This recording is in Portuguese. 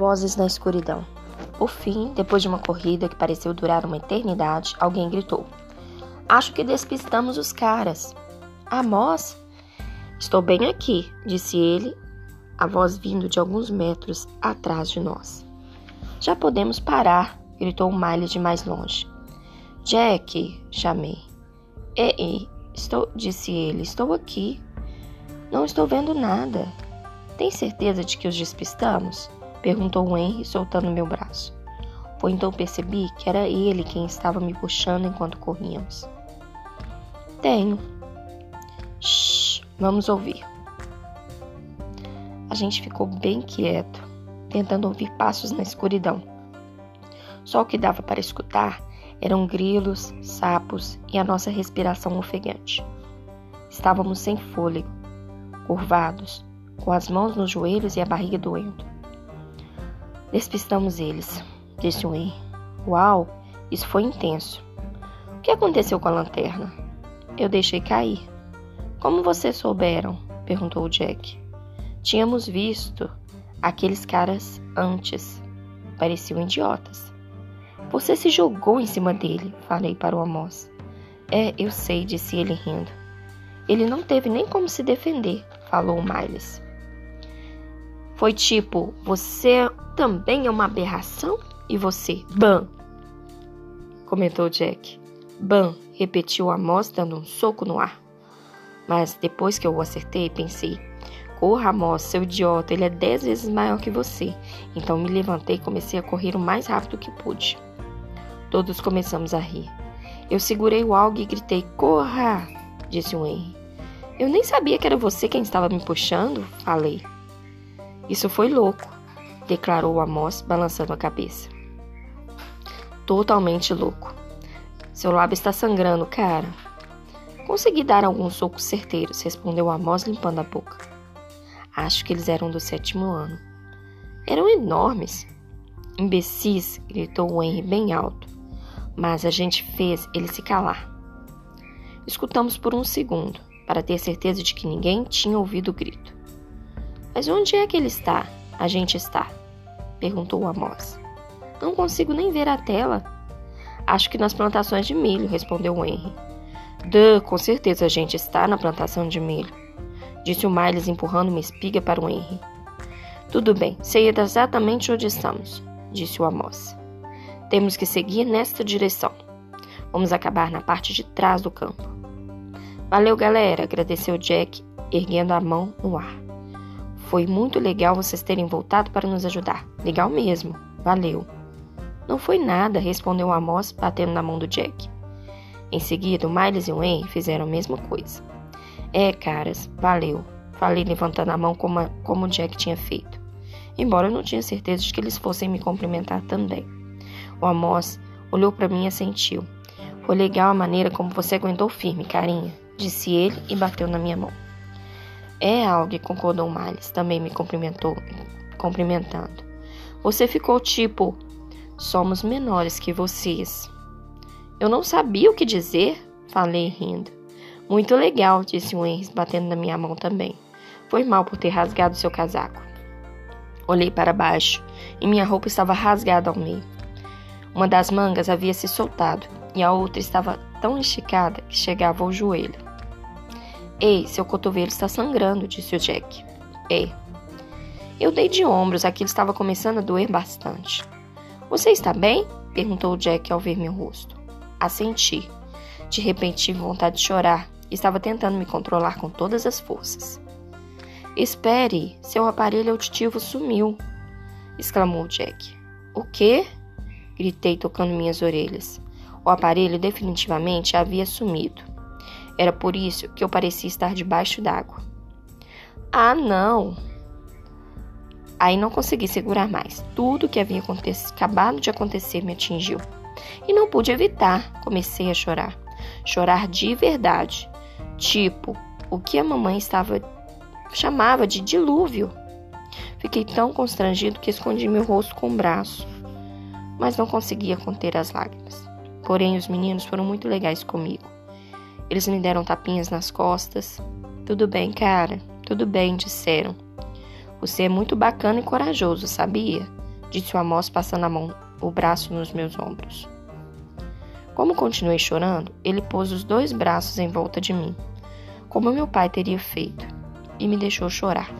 Vozes na escuridão. Por fim, depois de uma corrida que pareceu durar uma eternidade, alguém gritou: Acho que despistamos os caras. Amos? Estou bem aqui, disse ele, a voz vindo de alguns metros atrás de nós. Já podemos parar, gritou Miles de mais longe. Jack, chamei. Ei, estou, disse ele, estou aqui. Não estou vendo nada. Tem certeza de que os despistamos? Perguntou Henry, soltando meu braço. Foi então percebi que era ele quem estava me puxando enquanto corríamos. Tenho. Shhh, vamos ouvir. A gente ficou bem quieto, tentando ouvir passos na escuridão. Só o que dava para escutar eram grilos, sapos e a nossa respiração ofegante. Estávamos sem fôlego, curvados, com as mãos nos joelhos e a barriga doendo. Despistamos eles, disse Henry. Uau, isso foi intenso. O que aconteceu com a lanterna? Eu deixei cair. Como vocês souberam? perguntou Jack. Tínhamos visto aqueles caras antes. Pareciam idiotas. Você se jogou em cima dele, falei para o Amos. É, eu sei, disse ele rindo. Ele não teve nem como se defender, falou Miles. Foi tipo, você também é uma aberração? E você, Ban? Comentou Jack. Ban, repetiu Amos dando um soco no ar. Mas depois que eu o acertei, pensei: Corra, Amos, seu idiota, ele é dez vezes maior que você. Então me levantei e comecei a correr o mais rápido que pude. Todos começamos a rir. Eu segurei o algo e gritei: Corra! disse o Henry. Eu nem sabia que era você quem estava me puxando, falei. Isso foi louco, declarou Amos, balançando a cabeça. Totalmente louco. Seu lábio está sangrando, cara. Consegui dar alguns socos certeiros, respondeu Amos, limpando a boca. Acho que eles eram do sétimo ano. Eram enormes. Imbecis, gritou o Henry bem alto, mas a gente fez ele se calar. Escutamos por um segundo, para ter certeza de que ninguém tinha ouvido o grito. Mas onde é que ele está? A gente está? Perguntou Amos. Não consigo nem ver a tela. Acho que nas plantações de milho, respondeu Henry. Duh, com certeza a gente está na plantação de milho, disse o Miles empurrando uma espiga para o Henry. Tudo bem, sei exatamente onde estamos, disse o Amos. Temos que seguir nesta direção. Vamos acabar na parte de trás do campo. Valeu, galera, agradeceu Jack, erguendo a mão no ar. Foi muito legal vocês terem voltado para nos ajudar. Legal mesmo. Valeu. Não foi nada, respondeu Amos, batendo na mão do Jack. Em seguida, Miles e Henry fizeram a mesma coisa. É, caras, valeu. Falei levantando a mão como, a, como o Jack tinha feito. Embora eu não tinha certeza de que eles fossem me cumprimentar também. O Amos olhou para mim e assentiu. Foi legal a maneira como você aguentou firme, carinha, disse ele e bateu na minha mão. É, algo, concordou Miles, também me cumprimentou, cumprimentando. Você ficou tipo, somos menores que vocês. Eu não sabia o que dizer, falei rindo. Muito legal, disse o Henry, batendo na minha mão também. Foi mal por ter rasgado seu casaco. Olhei para baixo e minha roupa estava rasgada ao meio. Uma das mangas havia se soltado e a outra estava tão esticada que chegava ao joelho. Ei, seu cotovelo está sangrando, disse o Jack. É. Eu dei de ombros, aquilo estava começando a doer bastante. Você está bem? perguntou o Jack ao ver meu rosto. Assenti. De repente tive vontade de chorar estava tentando me controlar com todas as forças. Espere, seu aparelho auditivo sumiu, exclamou Jack. O quê? gritei tocando minhas orelhas. O aparelho definitivamente havia sumido. Era por isso que eu parecia estar debaixo d'água. Ah, não! Aí não consegui segurar mais. Tudo que havia acabado de acontecer me atingiu. E não pude evitar. Comecei a chorar. Chorar de verdade. Tipo, o que a mamãe estava chamava de dilúvio. Fiquei tão constrangido que escondi meu rosto com o braço, mas não conseguia conter as lágrimas. Porém, os meninos foram muito legais comigo. Eles me deram tapinhas nas costas. Tudo bem, cara, tudo bem, disseram. Você é muito bacana e corajoso, sabia? disse o Amós, passando a mão, o braço nos meus ombros. Como continuei chorando, ele pôs os dois braços em volta de mim, como meu pai teria feito, e me deixou chorar.